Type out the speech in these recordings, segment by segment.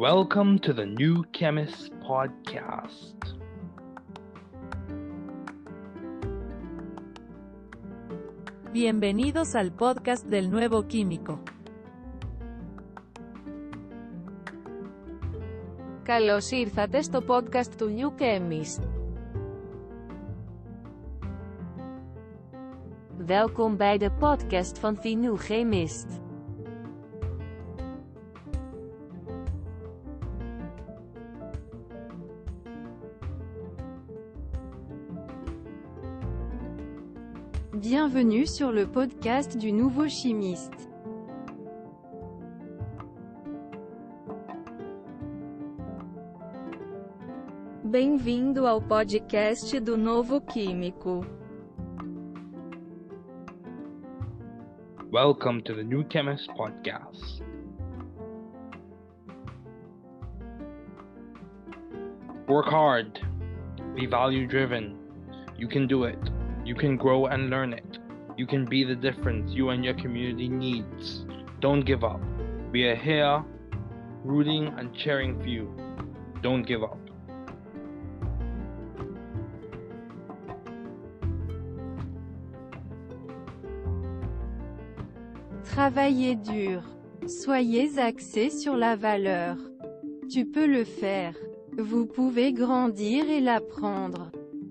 Welcome to the New Chemist Podcast. Bienvenidos al podcast del nuevo químico. Καλώς ήρθατε στο podcast του New Chemist. Welkom bij de podcast van The New Chemist. Bienvenue sur le podcast du nouveau chimiste. Bem-vindo ao podcast do Novo Químico. Welcome to the New Chemist Podcast. Work hard. Be value driven. You can do it. You can grow and learn it. You can be the difference you and your community needs. Don't give up. We are here rooting and cheering for you. Don't give up. Travaillez dur. Soyez axé sur la valeur. Tu peux le faire. Vous pouvez grandir et l'apprendre.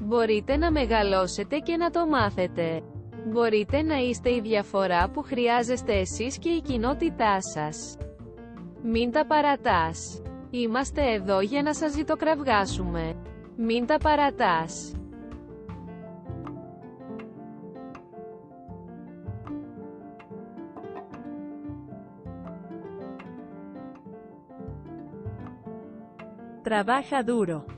Μπορείτε να μεγαλώσετε και να το μάθετε. Μπορείτε να είστε η διαφορά που χρειάζεστε εσείς και η κοινότητά σας. Μην τα παρατάς. Είμαστε εδώ για να σας ζητοκραυγάσουμε. Μην τα παρατάς. Trabaja duro.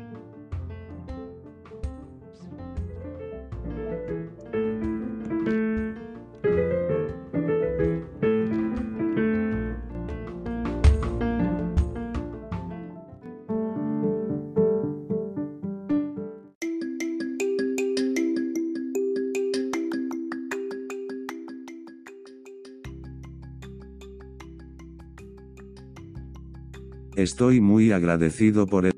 Estoy muy agradecido por el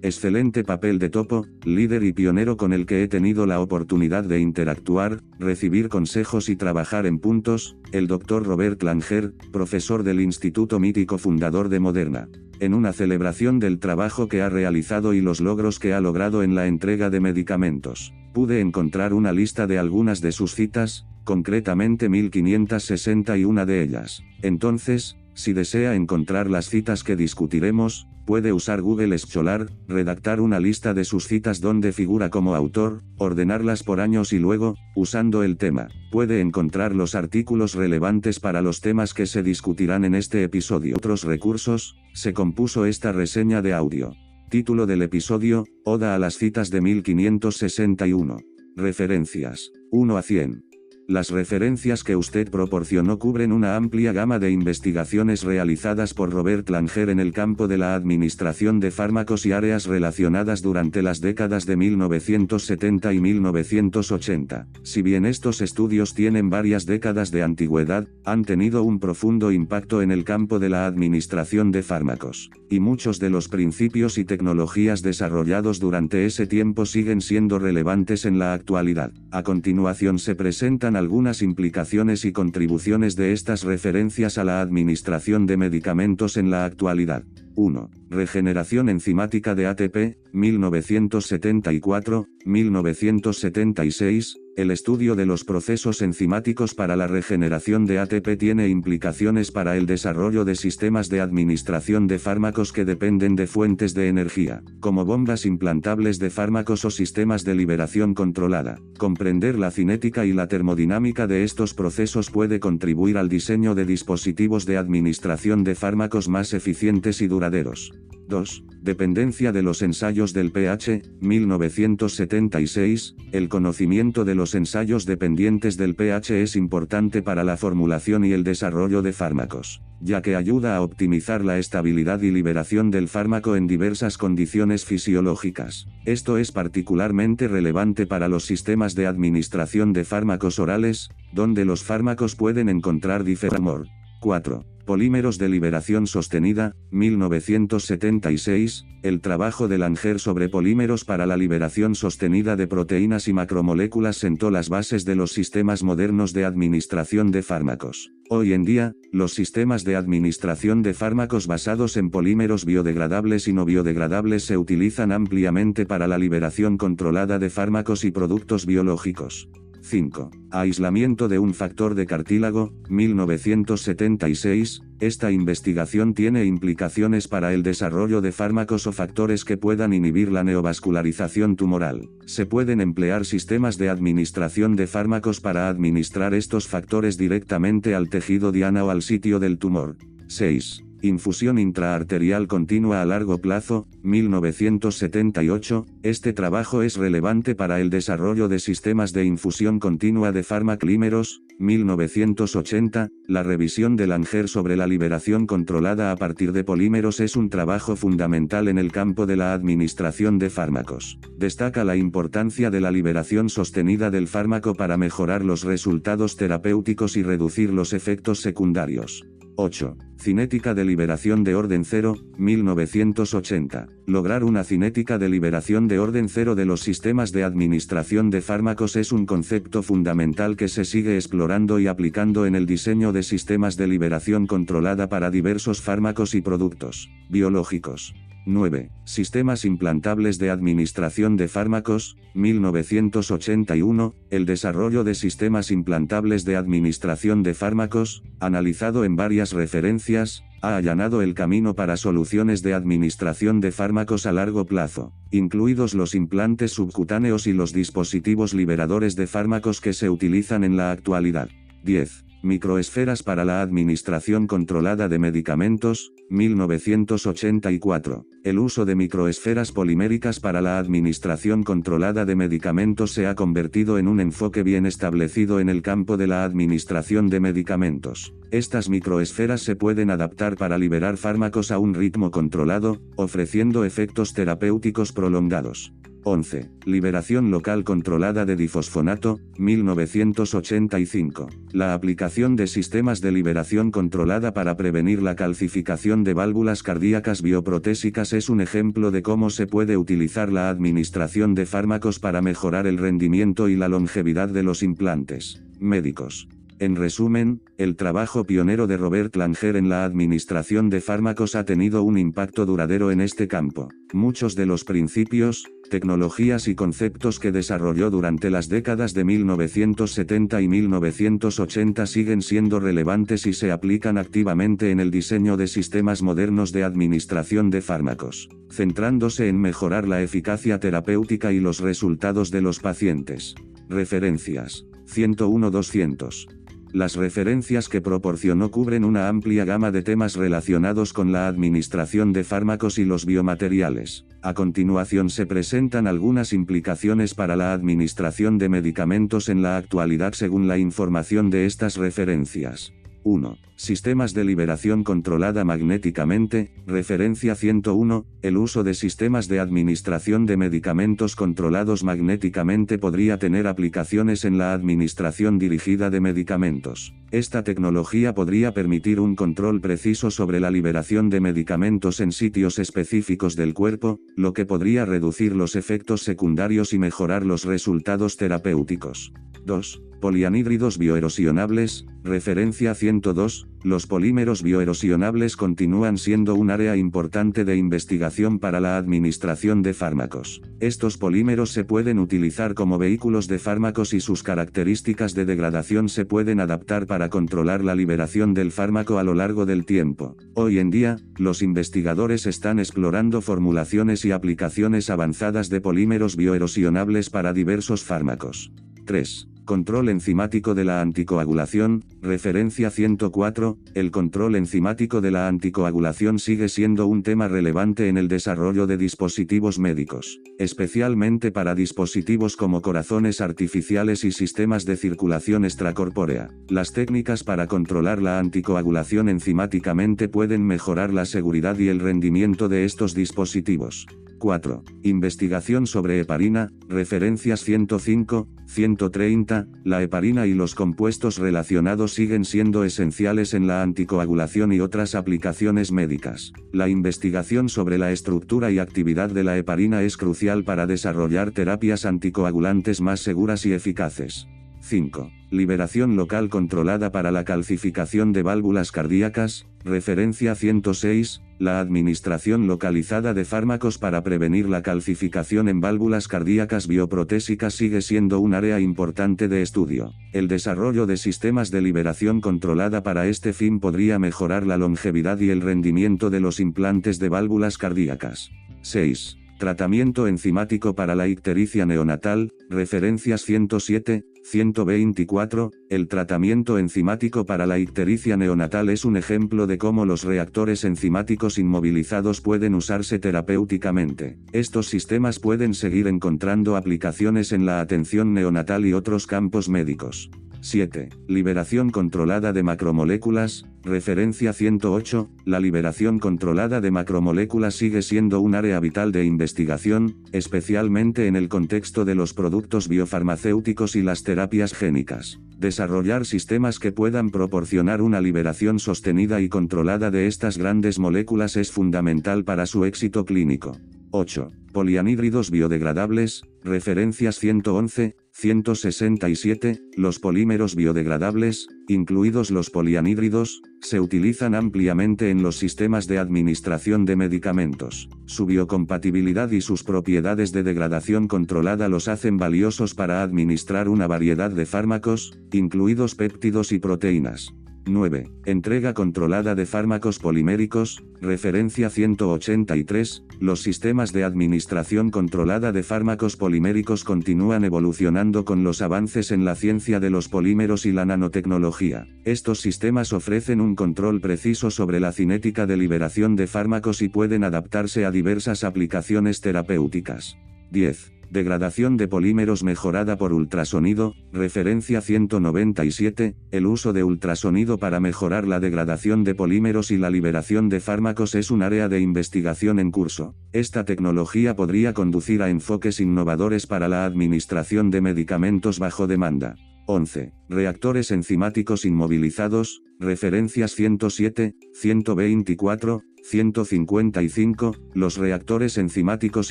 excelente papel de topo, líder y pionero con el que he tenido la oportunidad de interactuar, recibir consejos y trabajar en puntos, el Dr. Robert Langer, profesor del Instituto Mítico fundador de Moderna. En una celebración del trabajo que ha realizado y los logros que ha logrado en la entrega de medicamentos, pude encontrar una lista de algunas de sus citas, concretamente 1561 de ellas. Entonces, si desea encontrar las citas que discutiremos, puede usar Google Scholar, redactar una lista de sus citas donde figura como autor, ordenarlas por años y luego, usando el tema, puede encontrar los artículos relevantes para los temas que se discutirán en este episodio. Otros recursos, se compuso esta reseña de audio. Título del episodio, Oda a las citas de 1561. Referencias. 1 a 100. Las referencias que usted proporcionó cubren una amplia gama de investigaciones realizadas por Robert Langer en el campo de la administración de fármacos y áreas relacionadas durante las décadas de 1970 y 1980. Si bien estos estudios tienen varias décadas de antigüedad, han tenido un profundo impacto en el campo de la administración de fármacos, y muchos de los principios y tecnologías desarrollados durante ese tiempo siguen siendo relevantes en la actualidad. A continuación se presentan algunas implicaciones y contribuciones de estas referencias a la administración de medicamentos en la actualidad. 1. Regeneración enzimática de ATP, 1974, 1976, el estudio de los procesos enzimáticos para la regeneración de ATP tiene implicaciones para el desarrollo de sistemas de administración de fármacos que dependen de fuentes de energía, como bombas implantables de fármacos o sistemas de liberación controlada. Comprender la cinética y la termodinámica de estos procesos puede contribuir al diseño de dispositivos de administración de fármacos más eficientes y duraderos. 2. Dependencia de los ensayos del pH, 1976, el conocimiento de los ensayos dependientes del pH es importante para la formulación y el desarrollo de fármacos, ya que ayuda a optimizar la estabilidad y liberación del fármaco en diversas condiciones fisiológicas. Esto es particularmente relevante para los sistemas de administración de fármacos orales, donde los fármacos pueden encontrar diferente 4. Polímeros de liberación sostenida, 1976, el trabajo de Langer sobre polímeros para la liberación sostenida de proteínas y macromoléculas sentó las bases de los sistemas modernos de administración de fármacos. Hoy en día, los sistemas de administración de fármacos basados en polímeros biodegradables y no biodegradables se utilizan ampliamente para la liberación controlada de fármacos y productos biológicos. 5. Aislamiento de un factor de cartílago, 1976. Esta investigación tiene implicaciones para el desarrollo de fármacos o factores que puedan inhibir la neovascularización tumoral. Se pueden emplear sistemas de administración de fármacos para administrar estos factores directamente al tejido diana o al sitio del tumor. 6. Infusión intraarterial continua a largo plazo, 1978, este trabajo es relevante para el desarrollo de sistemas de infusión continua de fármacos 1980, la revisión de Langer sobre la liberación controlada a partir de polímeros es un trabajo fundamental en el campo de la administración de fármacos. Destaca la importancia de la liberación sostenida del fármaco para mejorar los resultados terapéuticos y reducir los efectos secundarios. 8. Cinética de liberación de orden cero, 1980. Lograr una cinética de liberación de orden cero de los sistemas de administración de fármacos es un concepto fundamental que se sigue explorando y aplicando en el diseño de sistemas de liberación controlada para diversos fármacos y productos biológicos. 9. Sistemas implantables de administración de fármacos, 1981, el desarrollo de sistemas implantables de administración de fármacos, analizado en varias referencias, ha allanado el camino para soluciones de administración de fármacos a largo plazo, incluidos los implantes subcutáneos y los dispositivos liberadores de fármacos que se utilizan en la actualidad. 10. Microesferas para la Administración Controlada de Medicamentos, 1984. El uso de microesferas poliméricas para la administración controlada de medicamentos se ha convertido en un enfoque bien establecido en el campo de la administración de medicamentos. Estas microesferas se pueden adaptar para liberar fármacos a un ritmo controlado, ofreciendo efectos terapéuticos prolongados. 11. Liberación local controlada de difosfonato, 1985. La aplicación de sistemas de liberación controlada para prevenir la calcificación de válvulas cardíacas bioprotésicas es un ejemplo de cómo se puede utilizar la administración de fármacos para mejorar el rendimiento y la longevidad de los implantes médicos. En resumen, el trabajo pionero de Robert Langer en la administración de fármacos ha tenido un impacto duradero en este campo. Muchos de los principios, tecnologías y conceptos que desarrolló durante las décadas de 1970 y 1980 siguen siendo relevantes y se aplican activamente en el diseño de sistemas modernos de administración de fármacos, centrándose en mejorar la eficacia terapéutica y los resultados de los pacientes. Referencias. 101-200. Las referencias que proporcionó cubren una amplia gama de temas relacionados con la administración de fármacos y los biomateriales. A continuación se presentan algunas implicaciones para la administración de medicamentos en la actualidad según la información de estas referencias. 1. Sistemas de liberación controlada magnéticamente, referencia 101, el uso de sistemas de administración de medicamentos controlados magnéticamente podría tener aplicaciones en la administración dirigida de medicamentos. Esta tecnología podría permitir un control preciso sobre la liberación de medicamentos en sitios específicos del cuerpo, lo que podría reducir los efectos secundarios y mejorar los resultados terapéuticos. 2. Polianhídridos bioerosionables, referencia 102, los polímeros bioerosionables continúan siendo un área importante de investigación para la administración de fármacos. Estos polímeros se pueden utilizar como vehículos de fármacos y sus características de degradación se pueden adaptar para controlar la liberación del fármaco a lo largo del tiempo. Hoy en día, los investigadores están explorando formulaciones y aplicaciones avanzadas de polímeros bioerosionables para diversos fármacos. 3. Control enzimático de la anticoagulación, referencia 104, el control enzimático de la anticoagulación sigue siendo un tema relevante en el desarrollo de dispositivos médicos, especialmente para dispositivos como corazones artificiales y sistemas de circulación extracorpórea. Las técnicas para controlar la anticoagulación enzimáticamente pueden mejorar la seguridad y el rendimiento de estos dispositivos. 4. Investigación sobre heparina, referencias 105, 130, la heparina y los compuestos relacionados siguen siendo esenciales en la anticoagulación y otras aplicaciones médicas. La investigación sobre la estructura y actividad de la heparina es crucial para desarrollar terapias anticoagulantes más seguras y eficaces. 5. Liberación local controlada para la calcificación de válvulas cardíacas, referencia 106, la administración localizada de fármacos para prevenir la calcificación en válvulas cardíacas bioprotésicas sigue siendo un área importante de estudio. El desarrollo de sistemas de liberación controlada para este fin podría mejorar la longevidad y el rendimiento de los implantes de válvulas cardíacas. 6. Tratamiento enzimático para la ictericia neonatal, referencias 107, 124, el tratamiento enzimático para la ictericia neonatal es un ejemplo de cómo los reactores enzimáticos inmovilizados pueden usarse terapéuticamente. Estos sistemas pueden seguir encontrando aplicaciones en la atención neonatal y otros campos médicos. 7. Liberación controlada de macromoléculas, referencia 108, la liberación controlada de macromoléculas sigue siendo un área vital de investigación, especialmente en el contexto de los productos biofarmacéuticos y las terapias génicas. Desarrollar sistemas que puedan proporcionar una liberación sostenida y controlada de estas grandes moléculas es fundamental para su éxito clínico. 8. Polianhídridos biodegradables, referencias 111, 167, los polímeros biodegradables, incluidos los polianhídridos, se utilizan ampliamente en los sistemas de administración de medicamentos. Su biocompatibilidad y sus propiedades de degradación controlada los hacen valiosos para administrar una variedad de fármacos, incluidos péptidos y proteínas. 9. Entrega controlada de fármacos poliméricos, referencia 183, los sistemas de administración controlada de fármacos poliméricos continúan evolucionando con los avances en la ciencia de los polímeros y la nanotecnología. Estos sistemas ofrecen un control preciso sobre la cinética de liberación de fármacos y pueden adaptarse a diversas aplicaciones terapéuticas. 10 Degradación de polímeros mejorada por ultrasonido, referencia 197, el uso de ultrasonido para mejorar la degradación de polímeros y la liberación de fármacos es un área de investigación en curso. Esta tecnología podría conducir a enfoques innovadores para la administración de medicamentos bajo demanda. 11. Reactores enzimáticos inmovilizados, referencias 107, 124, 155, los reactores enzimáticos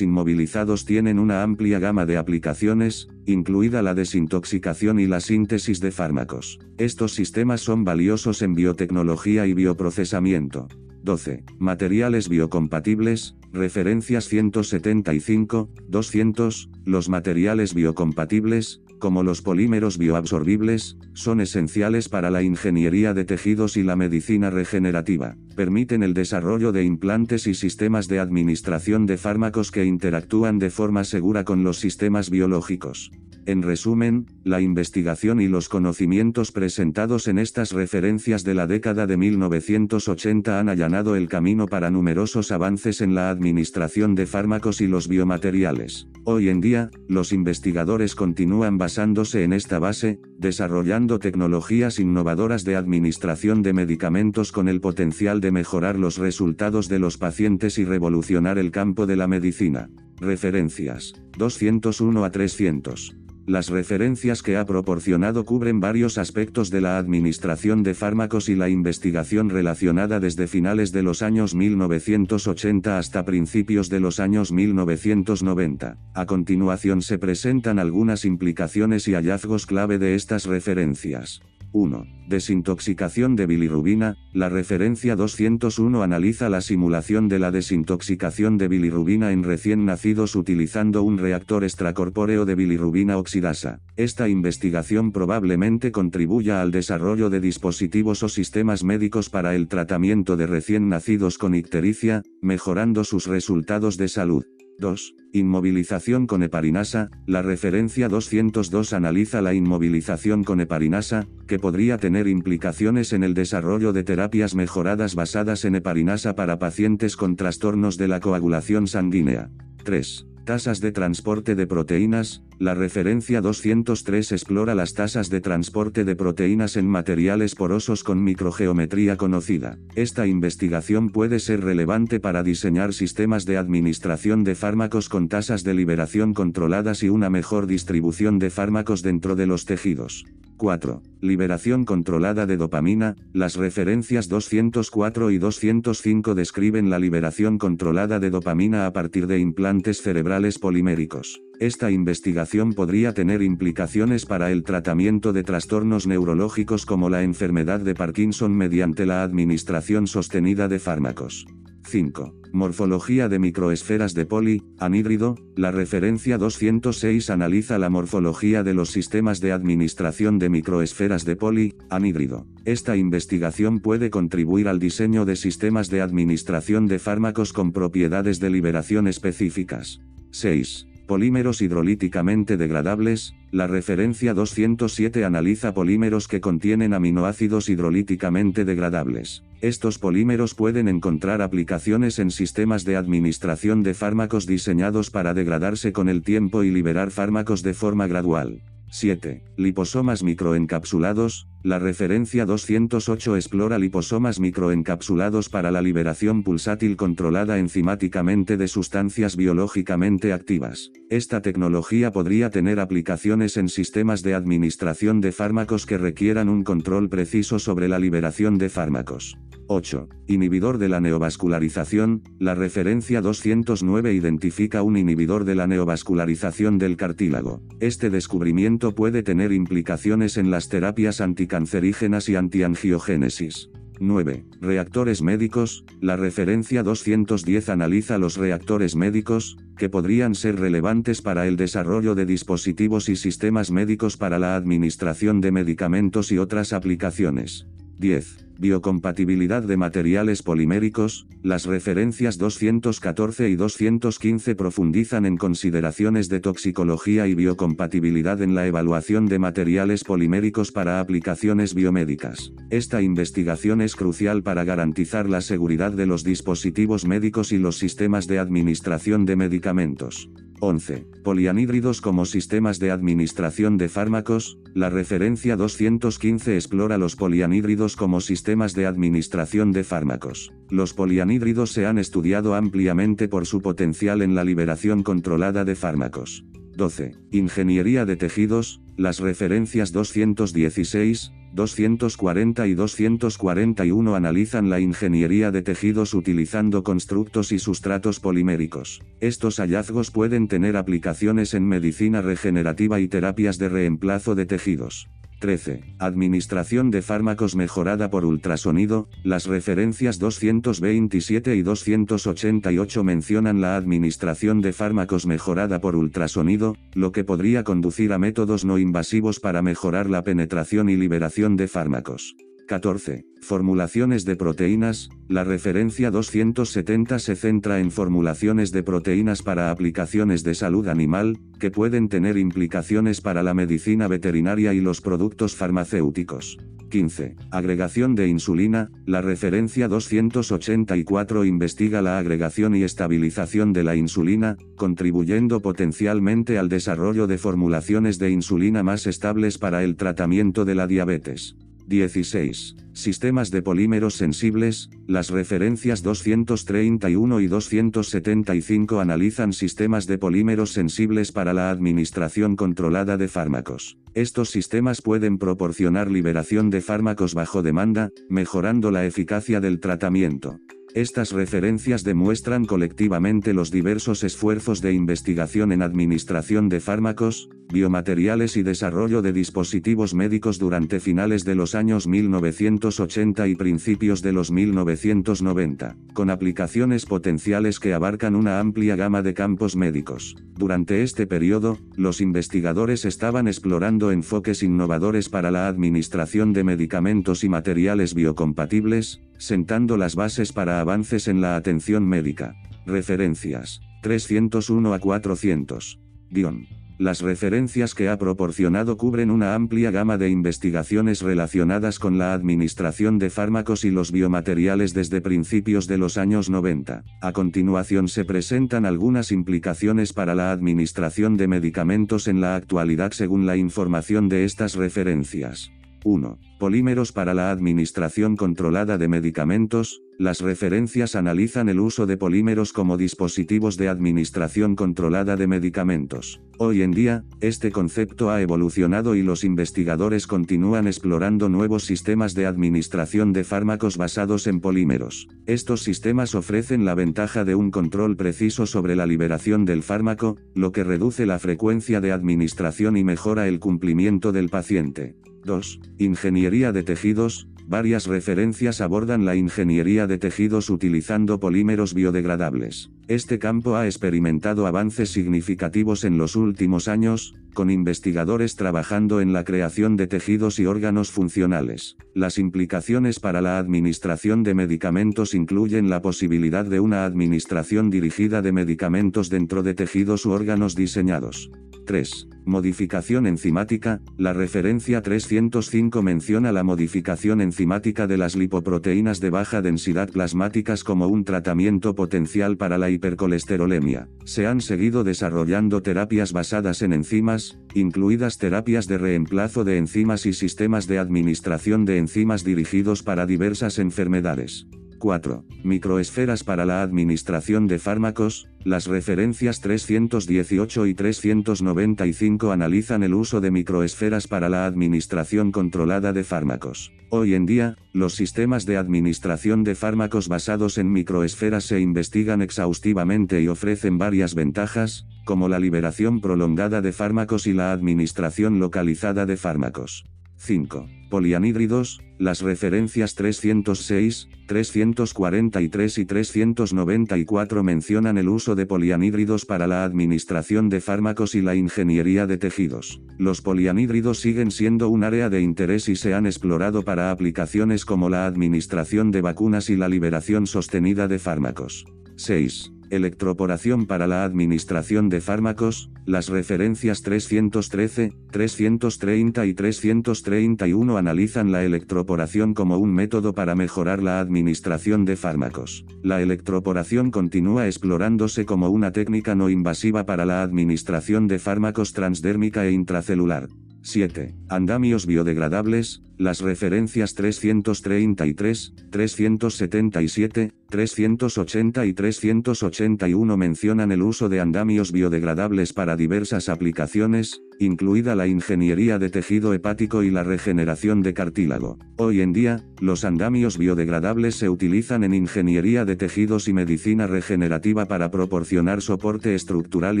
inmovilizados tienen una amplia gama de aplicaciones, incluida la desintoxicación y la síntesis de fármacos. Estos sistemas son valiosos en biotecnología y bioprocesamiento. 12. Materiales biocompatibles, referencias 175, 200, los materiales biocompatibles, como los polímeros bioabsorbibles, son esenciales para la ingeniería de tejidos y la medicina regenerativa. Permiten el desarrollo de implantes y sistemas de administración de fármacos que interactúan de forma segura con los sistemas biológicos. En resumen, la investigación y los conocimientos presentados en estas referencias de la década de 1980 han allanado el camino para numerosos avances en la administración de fármacos y los biomateriales. Hoy en día, los investigadores continúan basándose en esta base, desarrollando tecnologías innovadoras de administración de medicamentos con el potencial de mejorar los resultados de los pacientes y revolucionar el campo de la medicina. Referencias. 201 a 300. Las referencias que ha proporcionado cubren varios aspectos de la administración de fármacos y la investigación relacionada desde finales de los años 1980 hasta principios de los años 1990. A continuación se presentan algunas implicaciones y hallazgos clave de estas referencias. 1. Desintoxicación de bilirrubina. La referencia 201 analiza la simulación de la desintoxicación de bilirrubina en recién nacidos utilizando un reactor extracorpóreo de bilirrubina oxidasa. Esta investigación probablemente contribuya al desarrollo de dispositivos o sistemas médicos para el tratamiento de recién nacidos con ictericia, mejorando sus resultados de salud. 2. Inmovilización con heparinasa. La referencia 202 analiza la inmovilización con heparinasa, que podría tener implicaciones en el desarrollo de terapias mejoradas basadas en heparinasa para pacientes con trastornos de la coagulación sanguínea. 3. Tasas de transporte de proteínas. La referencia 203 explora las tasas de transporte de proteínas en materiales porosos con microgeometría conocida. Esta investigación puede ser relevante para diseñar sistemas de administración de fármacos con tasas de liberación controladas y una mejor distribución de fármacos dentro de los tejidos. 4. Liberación controlada de dopamina. Las referencias 204 y 205 describen la liberación controlada de dopamina a partir de implantes cerebrales poliméricos. Esta investigación podría tener implicaciones para el tratamiento de trastornos neurológicos como la enfermedad de Parkinson mediante la administración sostenida de fármacos. 5. Morfología de microesferas de poli, anhídrido, la referencia 206 analiza la morfología de los sistemas de administración de microesferas de poli, anhídrido. Esta investigación puede contribuir al diseño de sistemas de administración de fármacos con propiedades de liberación específicas. 6. Polímeros hidrolíticamente degradables, la referencia 207 analiza polímeros que contienen aminoácidos hidrolíticamente degradables. Estos polímeros pueden encontrar aplicaciones en sistemas de administración de fármacos diseñados para degradarse con el tiempo y liberar fármacos de forma gradual. 7. Liposomas microencapsulados, la referencia 208 explora liposomas microencapsulados para la liberación pulsátil controlada enzimáticamente de sustancias biológicamente activas. Esta tecnología podría tener aplicaciones en sistemas de administración de fármacos que requieran un control preciso sobre la liberación de fármacos. 8. Inhibidor de la neovascularización, la referencia 209 identifica un inhibidor de la neovascularización del cartílago. Este descubrimiento puede tener implicaciones en las terapias anticancerígenas y antiangiogénesis. 9. Reactores médicos, la referencia 210 analiza los reactores médicos, que podrían ser relevantes para el desarrollo de dispositivos y sistemas médicos para la administración de medicamentos y otras aplicaciones. 10. Biocompatibilidad de materiales poliméricos, las referencias 214 y 215 profundizan en consideraciones de toxicología y biocompatibilidad en la evaluación de materiales poliméricos para aplicaciones biomédicas. Esta investigación es crucial para garantizar la seguridad de los dispositivos médicos y los sistemas de administración de medicamentos. 11. Polianhídridos como sistemas de administración de fármacos. La referencia 215 explora los polianhídridos como de administración de fármacos. Los polianhídridos se han estudiado ampliamente por su potencial en la liberación controlada de fármacos. 12. Ingeniería de tejidos. Las referencias 216, 240 y 241 analizan la ingeniería de tejidos utilizando constructos y sustratos poliméricos. Estos hallazgos pueden tener aplicaciones en medicina regenerativa y terapias de reemplazo de tejidos. 13. Administración de fármacos mejorada por ultrasonido. Las referencias 227 y 288 mencionan la administración de fármacos mejorada por ultrasonido, lo que podría conducir a métodos no invasivos para mejorar la penetración y liberación de fármacos. 14. Formulaciones de proteínas. La referencia 270 se centra en formulaciones de proteínas para aplicaciones de salud animal, que pueden tener implicaciones para la medicina veterinaria y los productos farmacéuticos. 15. Agregación de insulina. La referencia 284 investiga la agregación y estabilización de la insulina, contribuyendo potencialmente al desarrollo de formulaciones de insulina más estables para el tratamiento de la diabetes. 16. Sistemas de polímeros sensibles, las referencias 231 y 275 analizan sistemas de polímeros sensibles para la administración controlada de fármacos. Estos sistemas pueden proporcionar liberación de fármacos bajo demanda, mejorando la eficacia del tratamiento. Estas referencias demuestran colectivamente los diversos esfuerzos de investigación en administración de fármacos, biomateriales y desarrollo de dispositivos médicos durante finales de los años 1980 y principios de los 1990, con aplicaciones potenciales que abarcan una amplia gama de campos médicos. Durante este periodo, los investigadores estaban explorando enfoques innovadores para la administración de medicamentos y materiales biocompatibles, sentando las bases para avances en la atención médica. Referencias. 301 a 400. Guión. Las referencias que ha proporcionado cubren una amplia gama de investigaciones relacionadas con la administración de fármacos y los biomateriales desde principios de los años 90. A continuación se presentan algunas implicaciones para la administración de medicamentos en la actualidad según la información de estas referencias. 1. Polímeros para la administración controlada de medicamentos. Las referencias analizan el uso de polímeros como dispositivos de administración controlada de medicamentos. Hoy en día, este concepto ha evolucionado y los investigadores continúan explorando nuevos sistemas de administración de fármacos basados en polímeros. Estos sistemas ofrecen la ventaja de un control preciso sobre la liberación del fármaco, lo que reduce la frecuencia de administración y mejora el cumplimiento del paciente. 2. Ingeniería de tejidos. Varias referencias abordan la ingeniería de tejidos utilizando polímeros biodegradables. Este campo ha experimentado avances significativos en los últimos años, con investigadores trabajando en la creación de tejidos y órganos funcionales. Las implicaciones para la administración de medicamentos incluyen la posibilidad de una administración dirigida de medicamentos dentro de tejidos u órganos diseñados. 3. Modificación enzimática. La referencia 305 menciona la modificación enzimática de las lipoproteínas de baja densidad plasmáticas como un tratamiento potencial para la hipercolesterolemia. Se han seguido desarrollando terapias basadas en enzimas, incluidas terapias de reemplazo de enzimas y sistemas de administración de enzimas dirigidos para diversas enfermedades. 4. Microesferas para la administración de fármacos. Las referencias 318 y 395 analizan el uso de microesferas para la administración controlada de fármacos. Hoy en día, los sistemas de administración de fármacos basados en microesferas se investigan exhaustivamente y ofrecen varias ventajas, como la liberación prolongada de fármacos y la administración localizada de fármacos. 5. Polianhídridos, las referencias 306, 343 y 394 mencionan el uso de polianhídridos para la administración de fármacos y la ingeniería de tejidos. Los polianhídridos siguen siendo un área de interés y se han explorado para aplicaciones como la administración de vacunas y la liberación sostenida de fármacos. 6. Electroporación para la administración de fármacos, las referencias 313, 330 y 331 analizan la electroporación como un método para mejorar la administración de fármacos. La electroporación continúa explorándose como una técnica no invasiva para la administración de fármacos transdérmica e intracelular. 7. Andamios biodegradables, las referencias 333, 377, 380 y 381 mencionan el uso de andamios biodegradables para diversas aplicaciones, incluida la ingeniería de tejido hepático y la regeneración de cartílago. Hoy en día, los andamios biodegradables se utilizan en ingeniería de tejidos y medicina regenerativa para proporcionar soporte estructural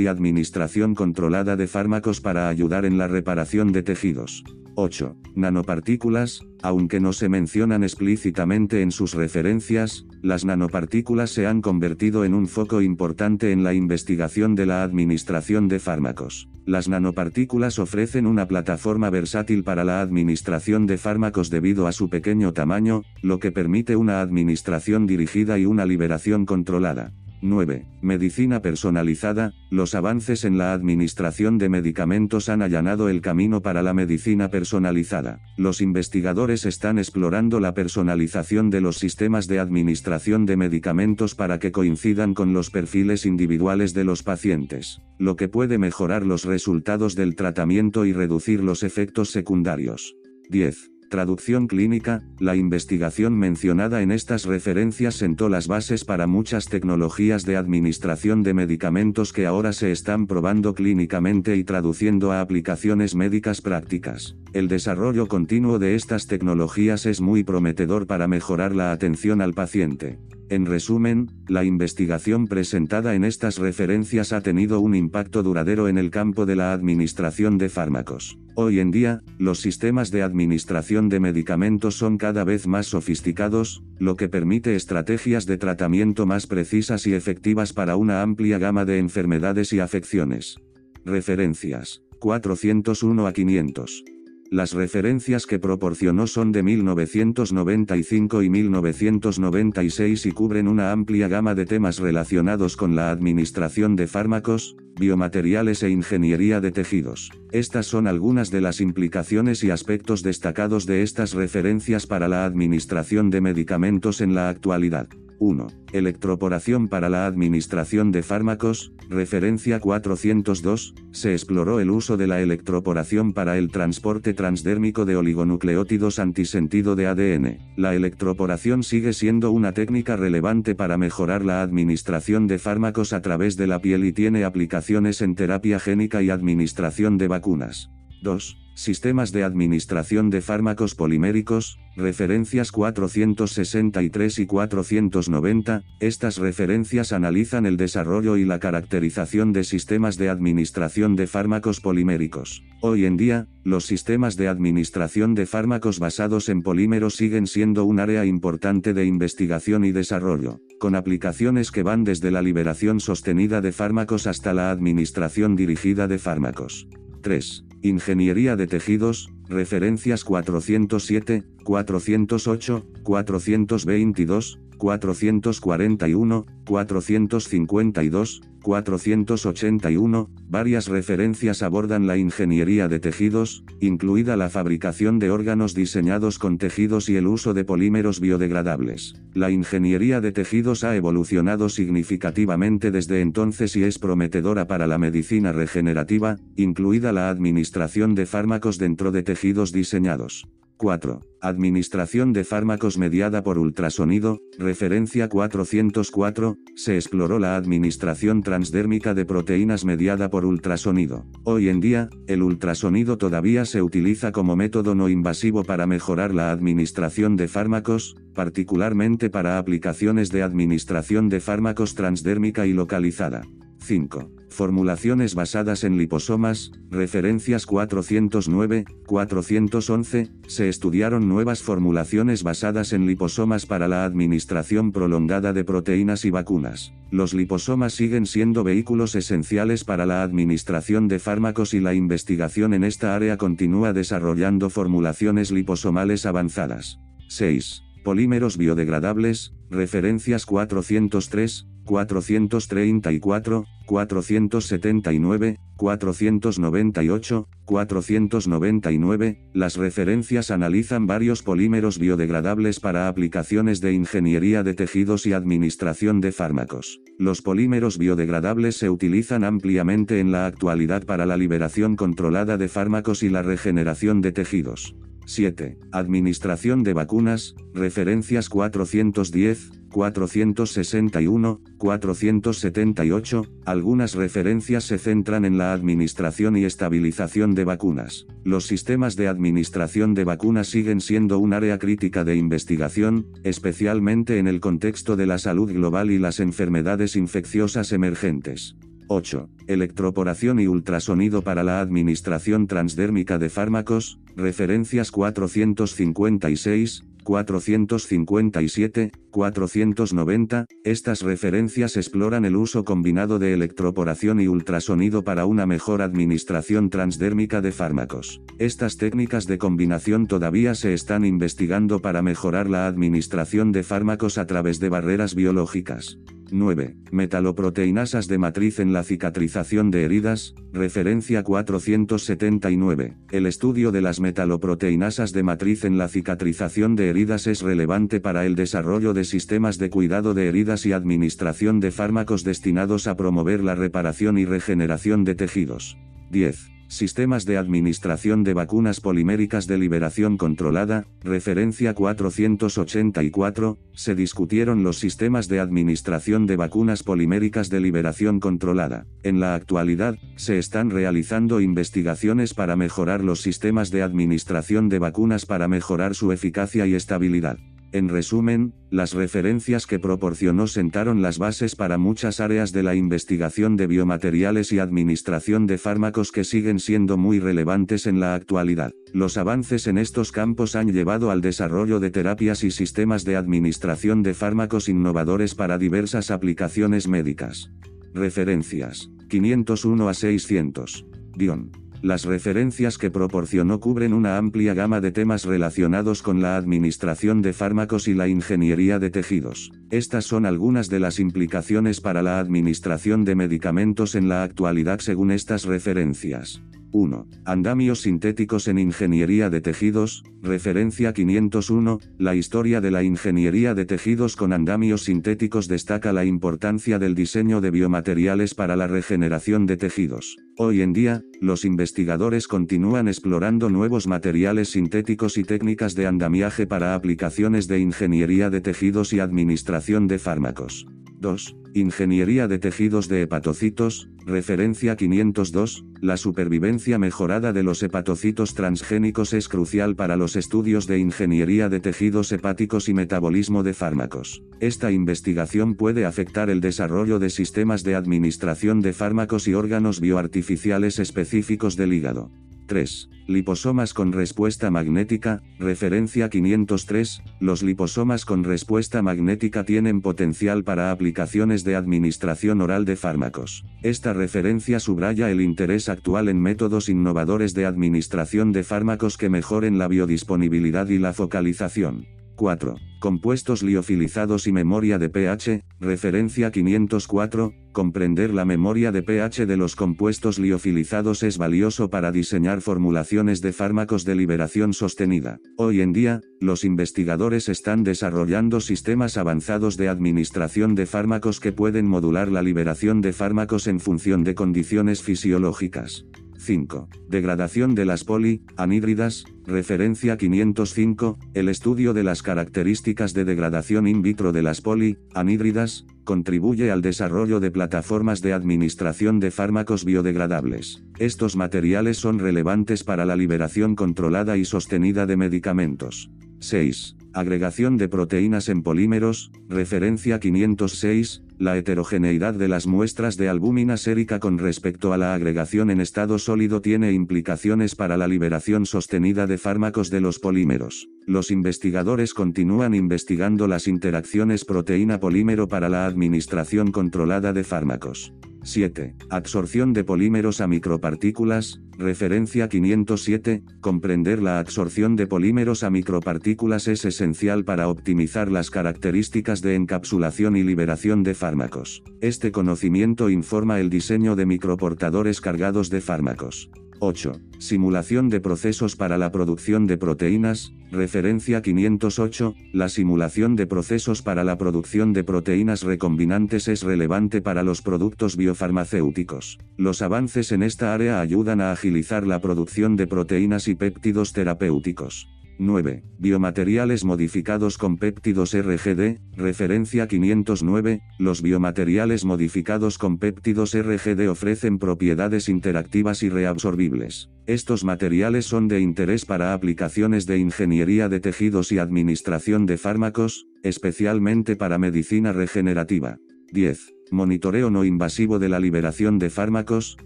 y administración controlada de fármacos para ayudar en la reparación de tejidos. 8. Nanopartículas, aunque no se mencionan explícitamente en sus referencias, las nanopartículas se han convertido en un foco importante en la investigación de la administración de fármacos. Las nanopartículas ofrecen una plataforma versátil para la administración de fármacos debido a su pequeño tamaño, lo que permite una administración dirigida y una liberación controlada. 9. Medicina personalizada. Los avances en la administración de medicamentos han allanado el camino para la medicina personalizada. Los investigadores están explorando la personalización de los sistemas de administración de medicamentos para que coincidan con los perfiles individuales de los pacientes, lo que puede mejorar los resultados del tratamiento y reducir los efectos secundarios. 10. Traducción clínica, la investigación mencionada en estas referencias sentó las bases para muchas tecnologías de administración de medicamentos que ahora se están probando clínicamente y traduciendo a aplicaciones médicas prácticas. El desarrollo continuo de estas tecnologías es muy prometedor para mejorar la atención al paciente. En resumen, la investigación presentada en estas referencias ha tenido un impacto duradero en el campo de la administración de fármacos. Hoy en día, los sistemas de administración de medicamentos son cada vez más sofisticados, lo que permite estrategias de tratamiento más precisas y efectivas para una amplia gama de enfermedades y afecciones. Referencias. 401 a 500. Las referencias que proporcionó son de 1995 y 1996 y cubren una amplia gama de temas relacionados con la administración de fármacos, biomateriales e ingeniería de tejidos. Estas son algunas de las implicaciones y aspectos destacados de estas referencias para la administración de medicamentos en la actualidad. 1. Electroporación para la administración de fármacos, referencia 402, se exploró el uso de la electroporación para el transporte transdérmico de oligonucleótidos antisentido de ADN. La electroporación sigue siendo una técnica relevante para mejorar la administración de fármacos a través de la piel y tiene aplicaciones en terapia génica y administración de vacunas. 2. Sistemas de administración de fármacos poliméricos, referencias 463 y 490, estas referencias analizan el desarrollo y la caracterización de sistemas de administración de fármacos poliméricos. Hoy en día, los sistemas de administración de fármacos basados en polímeros siguen siendo un área importante de investigación y desarrollo, con aplicaciones que van desde la liberación sostenida de fármacos hasta la administración dirigida de fármacos. 3. Ingeniería de tejidos, referencias 407, 408, 422, 441, 452, 481, varias referencias abordan la ingeniería de tejidos, incluida la fabricación de órganos diseñados con tejidos y el uso de polímeros biodegradables. La ingeniería de tejidos ha evolucionado significativamente desde entonces y es prometedora para la medicina regenerativa, incluida la administración de fármacos dentro de tejidos diseñados. 4. Administración de fármacos mediada por ultrasonido, referencia 404, se exploró la administración transdérmica de proteínas mediada por ultrasonido. Hoy en día, el ultrasonido todavía se utiliza como método no invasivo para mejorar la administración de fármacos, particularmente para aplicaciones de administración de fármacos transdérmica y localizada. 5. Formulaciones basadas en liposomas, referencias 409, 411, se estudiaron nuevas formulaciones basadas en liposomas para la administración prolongada de proteínas y vacunas. Los liposomas siguen siendo vehículos esenciales para la administración de fármacos y la investigación en esta área continúa desarrollando formulaciones liposomales avanzadas. 6. Polímeros biodegradables, referencias 403, 434, 479, 498, 499, las referencias analizan varios polímeros biodegradables para aplicaciones de ingeniería de tejidos y administración de fármacos. Los polímeros biodegradables se utilizan ampliamente en la actualidad para la liberación controlada de fármacos y la regeneración de tejidos. 7. Administración de vacunas, referencias 410, 461, 478, algunas referencias se centran en la administración y estabilización de vacunas. Los sistemas de administración de vacunas siguen siendo un área crítica de investigación, especialmente en el contexto de la salud global y las enfermedades infecciosas emergentes. 8. Electroporación y ultrasonido para la administración transdérmica de fármacos, referencias 456, 457, 490, estas referencias exploran el uso combinado de electroporación y ultrasonido para una mejor administración transdérmica de fármacos. Estas técnicas de combinación todavía se están investigando para mejorar la administración de fármacos a través de barreras biológicas. 9. Metaloproteinasas de matriz en la cicatrización de heridas, referencia 479. El estudio de las metaloproteinasas de matriz en la cicatrización de heridas es relevante para el desarrollo de sistemas de cuidado de heridas y administración de fármacos destinados a promover la reparación y regeneración de tejidos. 10. Sistemas de Administración de Vacunas Poliméricas de Liberación Controlada, referencia 484, se discutieron los sistemas de administración de vacunas poliméricas de liberación controlada. En la actualidad, se están realizando investigaciones para mejorar los sistemas de administración de vacunas para mejorar su eficacia y estabilidad. En resumen, las referencias que proporcionó sentaron las bases para muchas áreas de la investigación de biomateriales y administración de fármacos que siguen siendo muy relevantes en la actualidad. Los avances en estos campos han llevado al desarrollo de terapias y sistemas de administración de fármacos innovadores para diversas aplicaciones médicas. Referencias. 501 a 600. Dion. Las referencias que proporcionó cubren una amplia gama de temas relacionados con la administración de fármacos y la ingeniería de tejidos. Estas son algunas de las implicaciones para la administración de medicamentos en la actualidad según estas referencias. 1. Andamios sintéticos en ingeniería de tejidos, referencia 501, la historia de la ingeniería de tejidos con andamios sintéticos destaca la importancia del diseño de biomateriales para la regeneración de tejidos. Hoy en día, los investigadores continúan explorando nuevos materiales sintéticos y técnicas de andamiaje para aplicaciones de ingeniería de tejidos y administración de fármacos. 2. Ingeniería de tejidos de hepatocitos, referencia 502, la supervivencia mejorada de los hepatocitos transgénicos es crucial para los estudios de ingeniería de tejidos hepáticos y metabolismo de fármacos. Esta investigación puede afectar el desarrollo de sistemas de administración de fármacos y órganos bioartificiales específicos del hígado. 3. Liposomas con respuesta magnética, referencia 503, los liposomas con respuesta magnética tienen potencial para aplicaciones de administración oral de fármacos. Esta referencia subraya el interés actual en métodos innovadores de administración de fármacos que mejoren la biodisponibilidad y la focalización. 4. Compuestos liofilizados y memoria de pH, referencia 504, comprender la memoria de pH de los compuestos liofilizados es valioso para diseñar formulaciones de fármacos de liberación sostenida. Hoy en día, los investigadores están desarrollando sistemas avanzados de administración de fármacos que pueden modular la liberación de fármacos en función de condiciones fisiológicas. 5. Degradación de las poli, anhídridas, referencia 505, el estudio de las características de degradación in vitro de las poli, anhídridas, contribuye al desarrollo de plataformas de administración de fármacos biodegradables. Estos materiales son relevantes para la liberación controlada y sostenida de medicamentos. 6. Agregación de proteínas en polímeros, referencia 506, la heterogeneidad de las muestras de albúmina sérica con respecto a la agregación en estado sólido tiene implicaciones para la liberación sostenida de fármacos de los polímeros. Los investigadores continúan investigando las interacciones proteína-polímero para la administración controlada de fármacos. 7. Absorción de polímeros a micropartículas, Referencia 507. Comprender la absorción de polímeros a micropartículas es esencial para optimizar las características de encapsulación y liberación de fármacos. Este conocimiento informa el diseño de microportadores cargados de fármacos. 8. Simulación de procesos para la producción de proteínas, referencia 508, la simulación de procesos para la producción de proteínas recombinantes es relevante para los productos biofarmacéuticos. Los avances en esta área ayudan a agilizar la producción de proteínas y péptidos terapéuticos. 9. Biomateriales modificados con péptidos RGD, referencia 509, los biomateriales modificados con péptidos RGD ofrecen propiedades interactivas y reabsorbibles. Estos materiales son de interés para aplicaciones de ingeniería de tejidos y administración de fármacos, especialmente para medicina regenerativa. 10. Monitoreo no invasivo de la liberación de fármacos,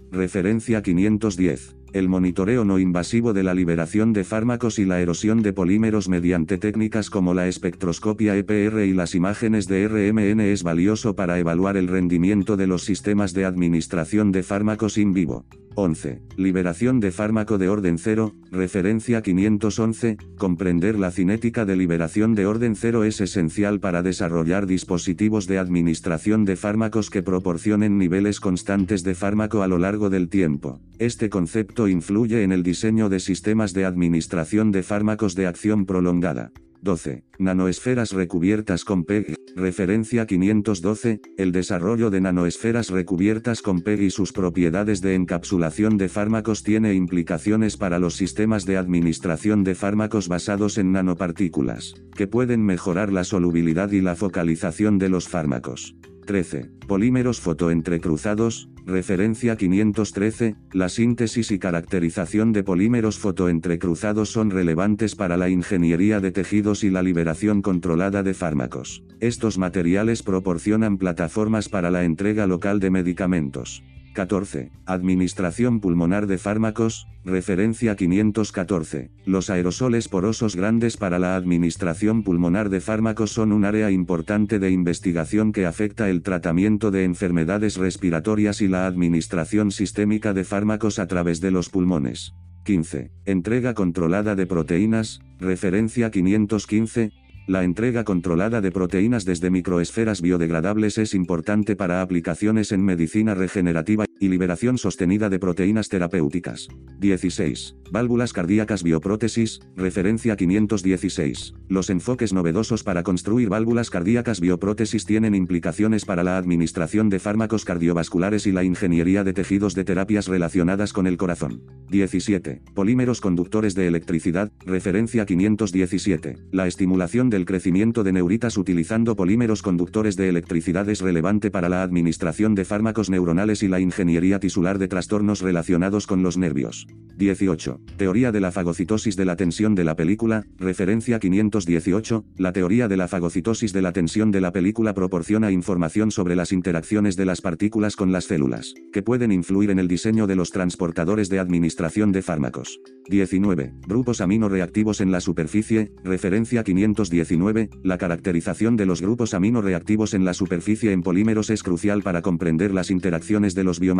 referencia 510. El monitoreo no invasivo de la liberación de fármacos y la erosión de polímeros mediante técnicas como la espectroscopia EPR y las imágenes de RMN es valioso para evaluar el rendimiento de los sistemas de administración de fármacos in vivo. 11. Liberación de fármaco de orden cero, referencia 511, comprender la cinética de liberación de orden cero es esencial para desarrollar dispositivos de administración de fármacos que proporcionen niveles constantes de fármaco a lo largo del tiempo. Este concepto influye en el diseño de sistemas de administración de fármacos de acción prolongada. 12. Nanoesferas recubiertas con PEG, referencia 512, el desarrollo de nanoesferas recubiertas con PEG y sus propiedades de encapsulación de fármacos tiene implicaciones para los sistemas de administración de fármacos basados en nanopartículas, que pueden mejorar la solubilidad y la focalización de los fármacos. 13. Polímeros fotoentrecruzados, referencia 513, la síntesis y caracterización de polímeros fotoentrecruzados son relevantes para la ingeniería de tejidos y la liberación controlada de fármacos. Estos materiales proporcionan plataformas para la entrega local de medicamentos. 14. Administración pulmonar de fármacos, referencia 514. Los aerosoles porosos grandes para la administración pulmonar de fármacos son un área importante de investigación que afecta el tratamiento de enfermedades respiratorias y la administración sistémica de fármacos a través de los pulmones. 15. Entrega controlada de proteínas, referencia 515, la entrega controlada de proteínas desde microesferas biodegradables es importante para aplicaciones en medicina regenerativa y liberación sostenida de proteínas terapéuticas. 16. Válvulas cardíacas bioprótesis, referencia 516. Los enfoques novedosos para construir válvulas cardíacas bioprótesis tienen implicaciones para la administración de fármacos cardiovasculares y la ingeniería de tejidos de terapias relacionadas con el corazón. 17. Polímeros conductores de electricidad, referencia 517. La estimulación del crecimiento de neuritas utilizando polímeros conductores de electricidad es relevante para la administración de fármacos neuronales y la ingeniería tisular de trastornos relacionados con los nervios. 18. Teoría de la fagocitosis de la tensión de la película, referencia 518. La teoría de la fagocitosis de la tensión de la película proporciona información sobre las interacciones de las partículas con las células, que pueden influir en el diseño de los transportadores de administración de fármacos. 19. Grupos amino reactivos en la superficie, referencia 519. La caracterización de los grupos amino reactivos en la superficie en polímeros es crucial para comprender las interacciones de los biomateriales,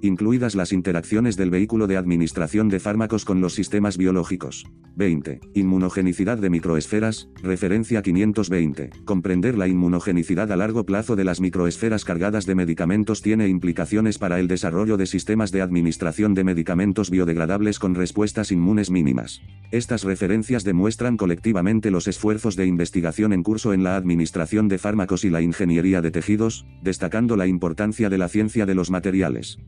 incluidas las interacciones del vehículo de administración de fármacos con los sistemas biológicos. 20. Inmunogenicidad de microesferas, referencia 520. Comprender la inmunogenicidad a largo plazo de las microesferas cargadas de medicamentos tiene implicaciones para el desarrollo de sistemas de administración de medicamentos biodegradables con respuestas inmunes mínimas. Estas referencias demuestran colectivamente los esfuerzos de investigación en curso en la administración de fármacos y la ingeniería de tejidos, destacando la importancia de la ciencia de los materiales,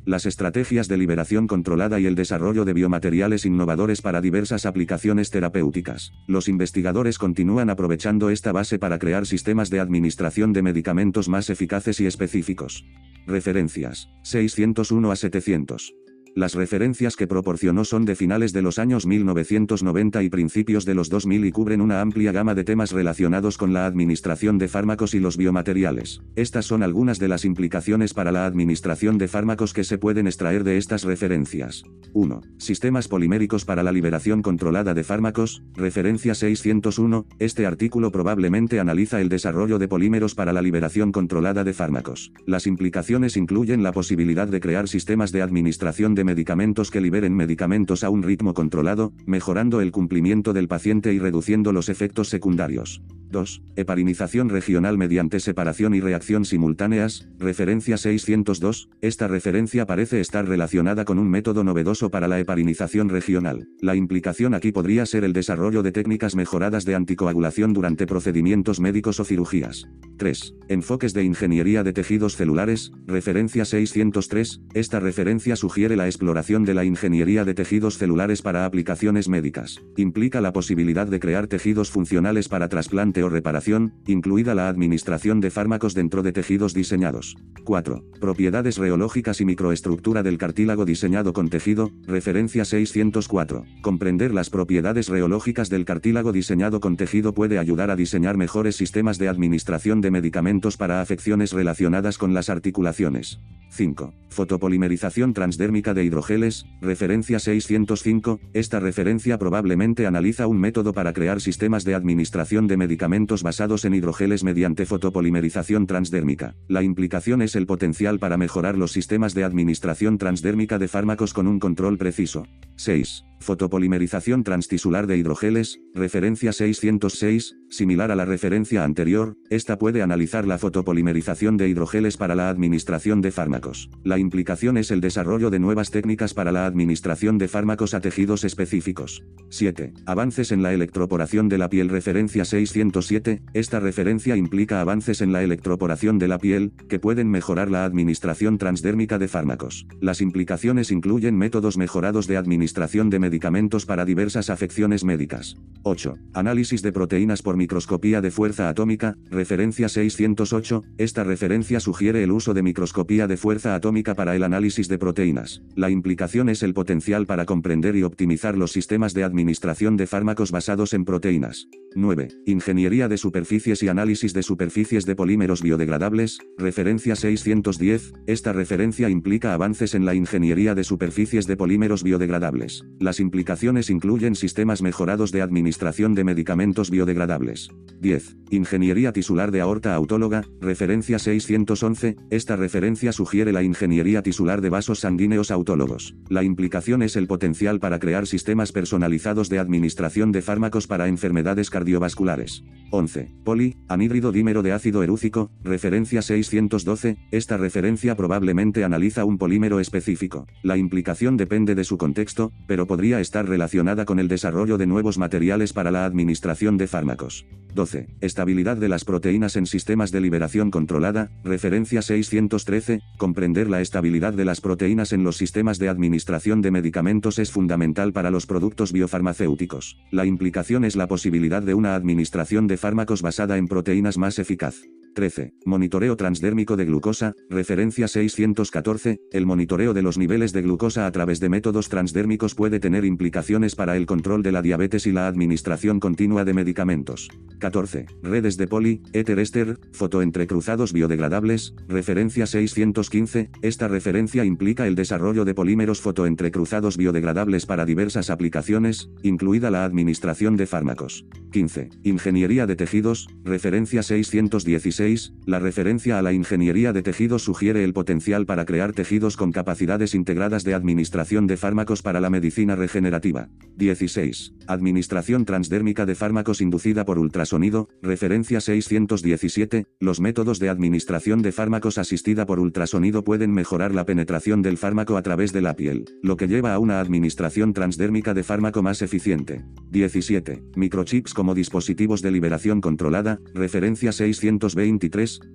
las estrategias de liberación controlada y el desarrollo de biomateriales innovadores para diversas aplicaciones terapéuticas. Los investigadores continúan aprovechando esta base para crear sistemas de administración de medicamentos más eficaces y específicos. Referencias. 601 a 700. Las referencias que proporcionó son de finales de los años 1990 y principios de los 2000 y cubren una amplia gama de temas relacionados con la administración de fármacos y los biomateriales. Estas son algunas de las implicaciones para la administración de fármacos que se pueden extraer de estas referencias. 1. Sistemas poliméricos para la liberación controlada de fármacos, referencia 601. Este artículo probablemente analiza el desarrollo de polímeros para la liberación controlada de fármacos. Las implicaciones incluyen la posibilidad de crear sistemas de administración de medicamentos que liberen medicamentos a un ritmo controlado, mejorando el cumplimiento del paciente y reduciendo los efectos secundarios. 2. Heparinización regional mediante separación y reacción simultáneas, referencia 602. Esta referencia parece estar relacionada con un método novedoso para la heparinización regional. La implicación aquí podría ser el desarrollo de técnicas mejoradas de anticoagulación durante procedimientos médicos o cirugías. 3. Enfoques de ingeniería de tejidos celulares, referencia 603. Esta referencia sugiere la exploración de la ingeniería de tejidos celulares para aplicaciones médicas. Implica la posibilidad de crear tejidos funcionales para trasplante o reparación, incluida la administración de fármacos dentro de tejidos diseñados. 4. Propiedades reológicas y microestructura del cartílago diseñado con tejido, referencia 604. Comprender las propiedades reológicas del cartílago diseñado con tejido puede ayudar a diseñar mejores sistemas de administración de medicamentos para afecciones relacionadas con las articulaciones. 5. Fotopolimerización transdérmica de hidrogeles, referencia 605. Esta referencia probablemente analiza un método para crear sistemas de administración de medicamentos basados en hidrogeles mediante fotopolimerización transdérmica. La implicación es el potencial para mejorar los sistemas de administración transdérmica de fármacos con un control preciso. 6. Fotopolimerización transtisular de hidrogeles, referencia 606, similar a la referencia anterior, esta puede analizar la fotopolimerización de hidrogeles para la administración de fármacos. La implicación es el desarrollo de nuevas técnicas para la administración de fármacos a tejidos específicos. 7. Avances en la electroporación de la piel referencia 607, esta referencia implica avances en la electroporación de la piel, que pueden mejorar la administración transdérmica de fármacos. Las implicaciones incluyen métodos mejorados de administración de medicamentos para diversas afecciones médicas. 8. Análisis de proteínas por microscopía de fuerza atómica, referencia 608, esta referencia sugiere el uso de microscopía de fuerza atómica para el análisis de proteínas. La implicación es el potencial para comprender y optimizar los sistemas de administración de fármacos basados en proteínas. 9. Ingeniería de superficies y análisis de superficies de polímeros biodegradables, referencia 610, esta referencia implica avances en la ingeniería de superficies de polímeros biodegradables. Las implicaciones incluyen sistemas mejorados de administración de medicamentos biodegradables. 10. Ingeniería tisular de aorta autóloga, referencia 611, esta referencia sugiere la ingeniería tisular de vasos sanguíneos autólogos. La implicación es el potencial para crear sistemas personalizados de administración de fármacos para enfermedades cardiovasculares. 11. Poli, anhídrido dímero de ácido erúcico, referencia 612, esta referencia probablemente analiza un polímero específico. La implicación depende de su contexto, pero podría estar relacionada con el desarrollo de nuevos materiales para la administración de fármacos. 12. Estabilidad de las proteínas en sistemas de liberación controlada, referencia 613, comprender la estabilidad de las proteínas en los sistemas de administración de medicamentos es fundamental para los productos biofarmacéuticos. La implicación es la posibilidad de una administración de fármacos basada en proteínas más eficaz. 13. Monitoreo transdérmico de glucosa, referencia 614, el monitoreo de los niveles de glucosa a través de métodos transdérmicos puede tener implicaciones para el control de la diabetes y la administración continua de medicamentos. 14. Redes de poli, éter éster, fotoentrecruzados biodegradables, referencia 615, esta referencia implica el desarrollo de polímeros fotoentrecruzados biodegradables para diversas aplicaciones, incluida la administración de fármacos. 15. Ingeniería de tejidos, referencia 616, la referencia a la ingeniería de tejidos sugiere el potencial para crear tejidos con capacidades integradas de administración de fármacos para la medicina regenerativa. 16. Administración transdérmica de fármacos inducida por ultrasonido, referencia 617. Los métodos de administración de fármacos asistida por ultrasonido pueden mejorar la penetración del fármaco a través de la piel, lo que lleva a una administración transdérmica de fármaco más eficiente. 17. Microchips como dispositivos de liberación controlada, referencia 620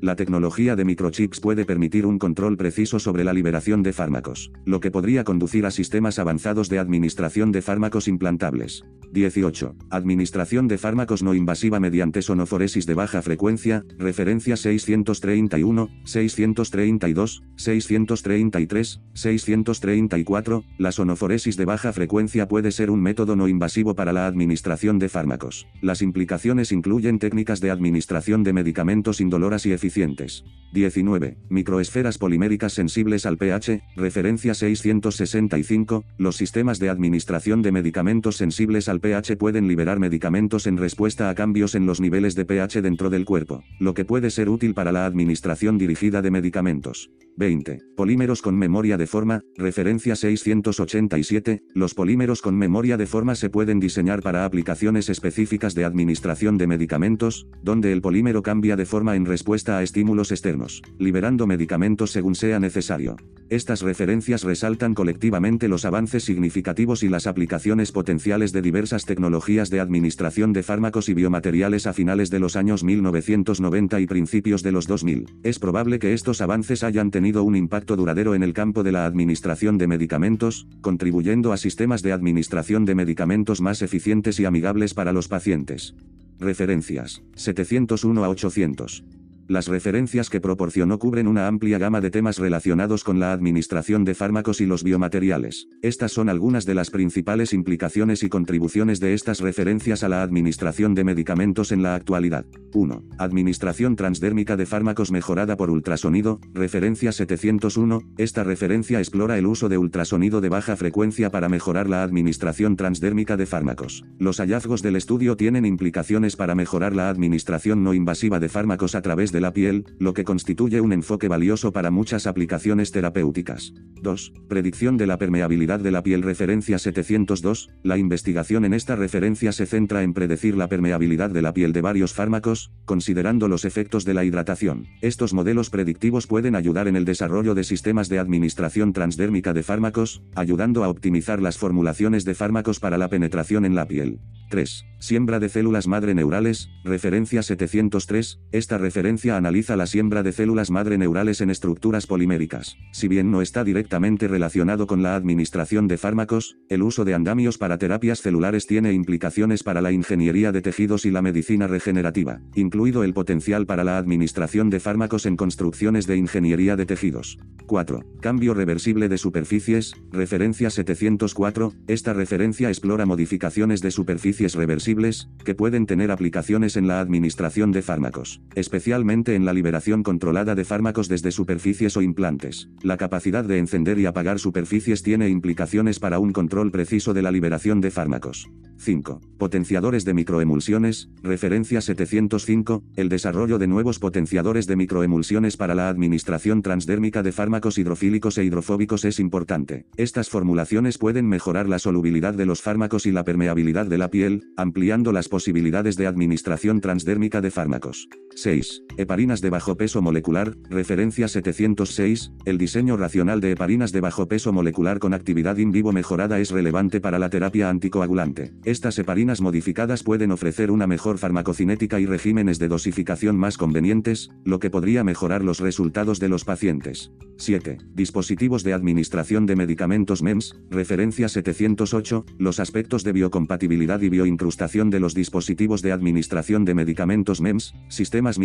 la tecnología de microchips puede permitir un control preciso sobre la liberación de fármacos, lo que podría conducir a sistemas avanzados de administración de fármacos implantables. 18. Administración de fármacos no invasiva mediante sonoforesis de baja frecuencia, referencia 631, 632, 633, 634. La sonoforesis de baja frecuencia puede ser un método no invasivo para la administración de fármacos. Las implicaciones incluyen técnicas de administración de medicamentos indoloras y eficientes. 19. Microesferas poliméricas sensibles al pH, referencia 665. Los sistemas de administración de medicamentos sensibles al pH pueden liberar medicamentos en respuesta a cambios en los niveles de pH dentro del cuerpo, lo que puede ser útil para la administración dirigida de medicamentos. 20. Polímeros con memoria de forma, referencia 687. Los polímeros con memoria de forma se pueden diseñar para aplicaciones específicas de administración de medicamentos, donde el polímero cambia de forma en respuesta a estímulos externos, liberando medicamentos según sea necesario. Estas referencias resaltan colectivamente los avances significativos y las aplicaciones potenciales de diversas tecnologías de administración de fármacos y biomateriales a finales de los años 1990 y principios de los 2000. Es probable que estos avances hayan tenido un impacto duradero en el campo de la administración de medicamentos, contribuyendo a sistemas de administración de medicamentos más eficientes y amigables para los pacientes. Referencias. 701 a 800. Las referencias que proporcionó cubren una amplia gama de temas relacionados con la administración de fármacos y los biomateriales. Estas son algunas de las principales implicaciones y contribuciones de estas referencias a la administración de medicamentos en la actualidad. 1. Administración transdérmica de fármacos mejorada por ultrasonido, referencia 701. Esta referencia explora el uso de ultrasonido de baja frecuencia para mejorar la administración transdérmica de fármacos. Los hallazgos del estudio tienen implicaciones para mejorar la administración no invasiva de fármacos a través de de la piel, lo que constituye un enfoque valioso para muchas aplicaciones terapéuticas. 2. Predicción de la permeabilidad de la piel referencia 702. La investigación en esta referencia se centra en predecir la permeabilidad de la piel de varios fármacos, considerando los efectos de la hidratación. Estos modelos predictivos pueden ayudar en el desarrollo de sistemas de administración transdérmica de fármacos, ayudando a optimizar las formulaciones de fármacos para la penetración en la piel. 3. Siembra de células madre neurales, referencia 703. Esta referencia analiza la siembra de células madre neurales en estructuras poliméricas. Si bien no está directamente relacionado con la administración de fármacos, el uso de andamios para terapias celulares tiene implicaciones para la ingeniería de tejidos y la medicina regenerativa, incluido el potencial para la administración de fármacos en construcciones de ingeniería de tejidos. 4. Cambio reversible de superficies, referencia 704. Esta referencia explora modificaciones de superficies reversibles, que pueden tener aplicaciones en la administración de fármacos, especialmente en la liberación controlada de fármacos desde superficies o implantes. La capacidad de encender y apagar superficies tiene implicaciones para un control preciso de la liberación de fármacos. 5. Potenciadores de microemulsiones, referencia 705, el desarrollo de nuevos potenciadores de microemulsiones para la administración transdérmica de fármacos hidrofílicos e hidrofóbicos es importante. Estas formulaciones pueden mejorar la solubilidad de los fármacos y la permeabilidad de la piel, ampliando las posibilidades de administración transdérmica de fármacos. 6. Heparinas de bajo peso molecular, referencia 706, el diseño racional de heparinas de bajo peso molecular con actividad in vivo mejorada es relevante para la terapia anticoagulante. Estas heparinas modificadas pueden ofrecer una mejor farmacocinética y regímenes de dosificación más convenientes, lo que podría mejorar los resultados de los pacientes. 7. Dispositivos de administración de medicamentos MEMS, referencia 708, los aspectos de biocompatibilidad y bioincrustación de los dispositivos de administración de medicamentos MEMS, sistemas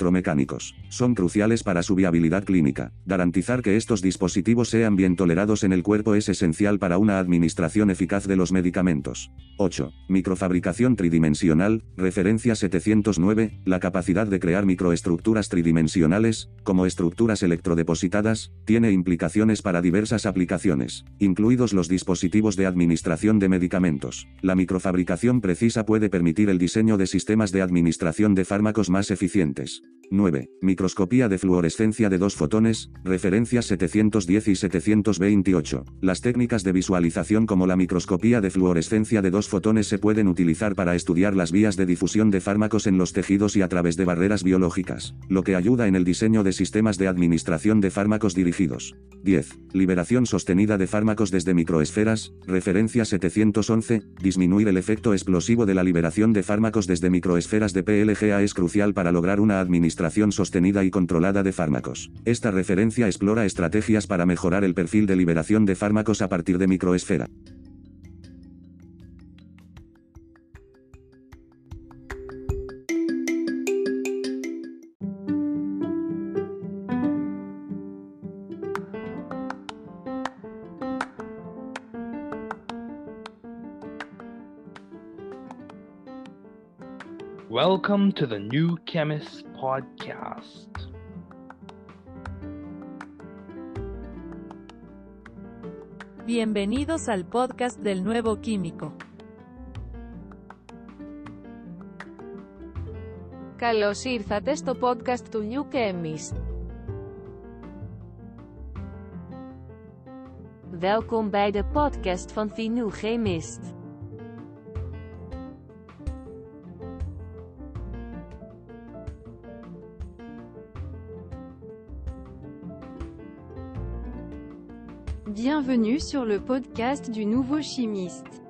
microelectromecánicos, son cruciales para su viabilidad clínica. Garantizar que estos dispositivos sean bien tolerados en el cuerpo es esencial para una administración eficaz de los medicamentos. 8. Microfabricación tridimensional, referencia 709, la capacidad de crear microestructuras tridimensionales, como estructuras electrodepositadas, tiene implicaciones para diversas aplicaciones, incluidos los dispositivos de administración de medicamentos. La microfabricación precisa puede permitir el diseño de sistemas de administración de fármacos más eficientes. 9. Microscopía de fluorescencia de dos fotones, referencias 710 y 728. Las técnicas de visualización como la microscopía de fluorescencia de dos fotones se pueden utilizar para estudiar las vías de difusión de fármacos en los tejidos y a través de barreras biológicas, lo que ayuda en el diseño de sistemas de administración de fármacos dirigidos. 10. Liberación sostenida de fármacos desde microesferas, referencia 711, disminuir el efecto explosivo de la liberación de fármacos desde microesferas de PLGA es crucial para lograr una administración sostenida y controlada de fármacos. Esta referencia explora estrategias para mejorar el perfil de liberación de fármacos a partir de microesfera. Welcome to the New Chemist podcast. Bienvenidos al podcast del nuevo químico. Καλώς ήρθατε στο podcast του New Chemist. Welkom bij de podcast van The New Chemist. Bienvenue sur le podcast du nouveau chimiste.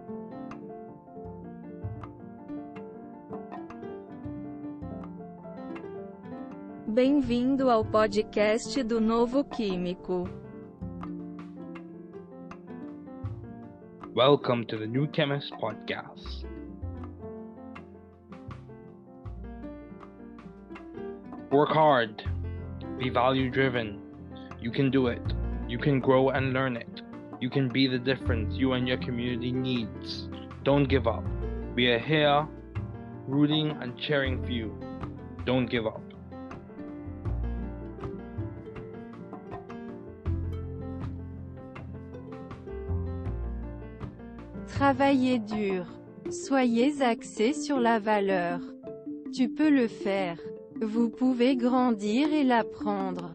Bem-vindo ao podcast do Novo Químico. Welcome to the New Chemist podcast. Work hard. Be value driven. You can do it. You can grow and learn it. You can be the difference you and your community needs. Don't give up. We are here rooting and cheering for you. Don't give up. Travaillez dur. Soyez axé sur la valeur. Tu peux le faire. Vous pouvez grandir et l'apprendre.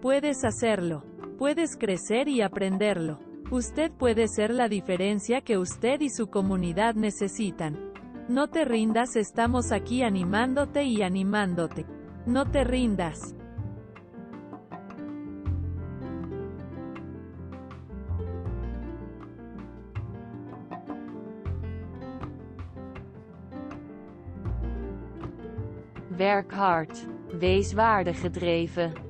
Puedes hacerlo. Puedes crecer y aprenderlo. Usted puede ser la diferencia que usted y su comunidad necesitan. No te rindas, estamos aquí animándote y animándote. No te rindas. Werk hard. Wees waardegedreven.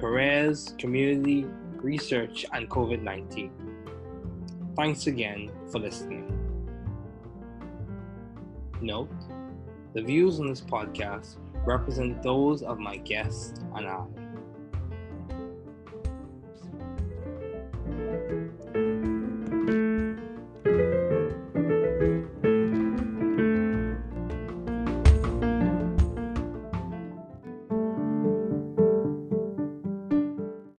careers, community, research, and COVID 19. Thanks again for listening. Note the views on this podcast represent those of my guest and I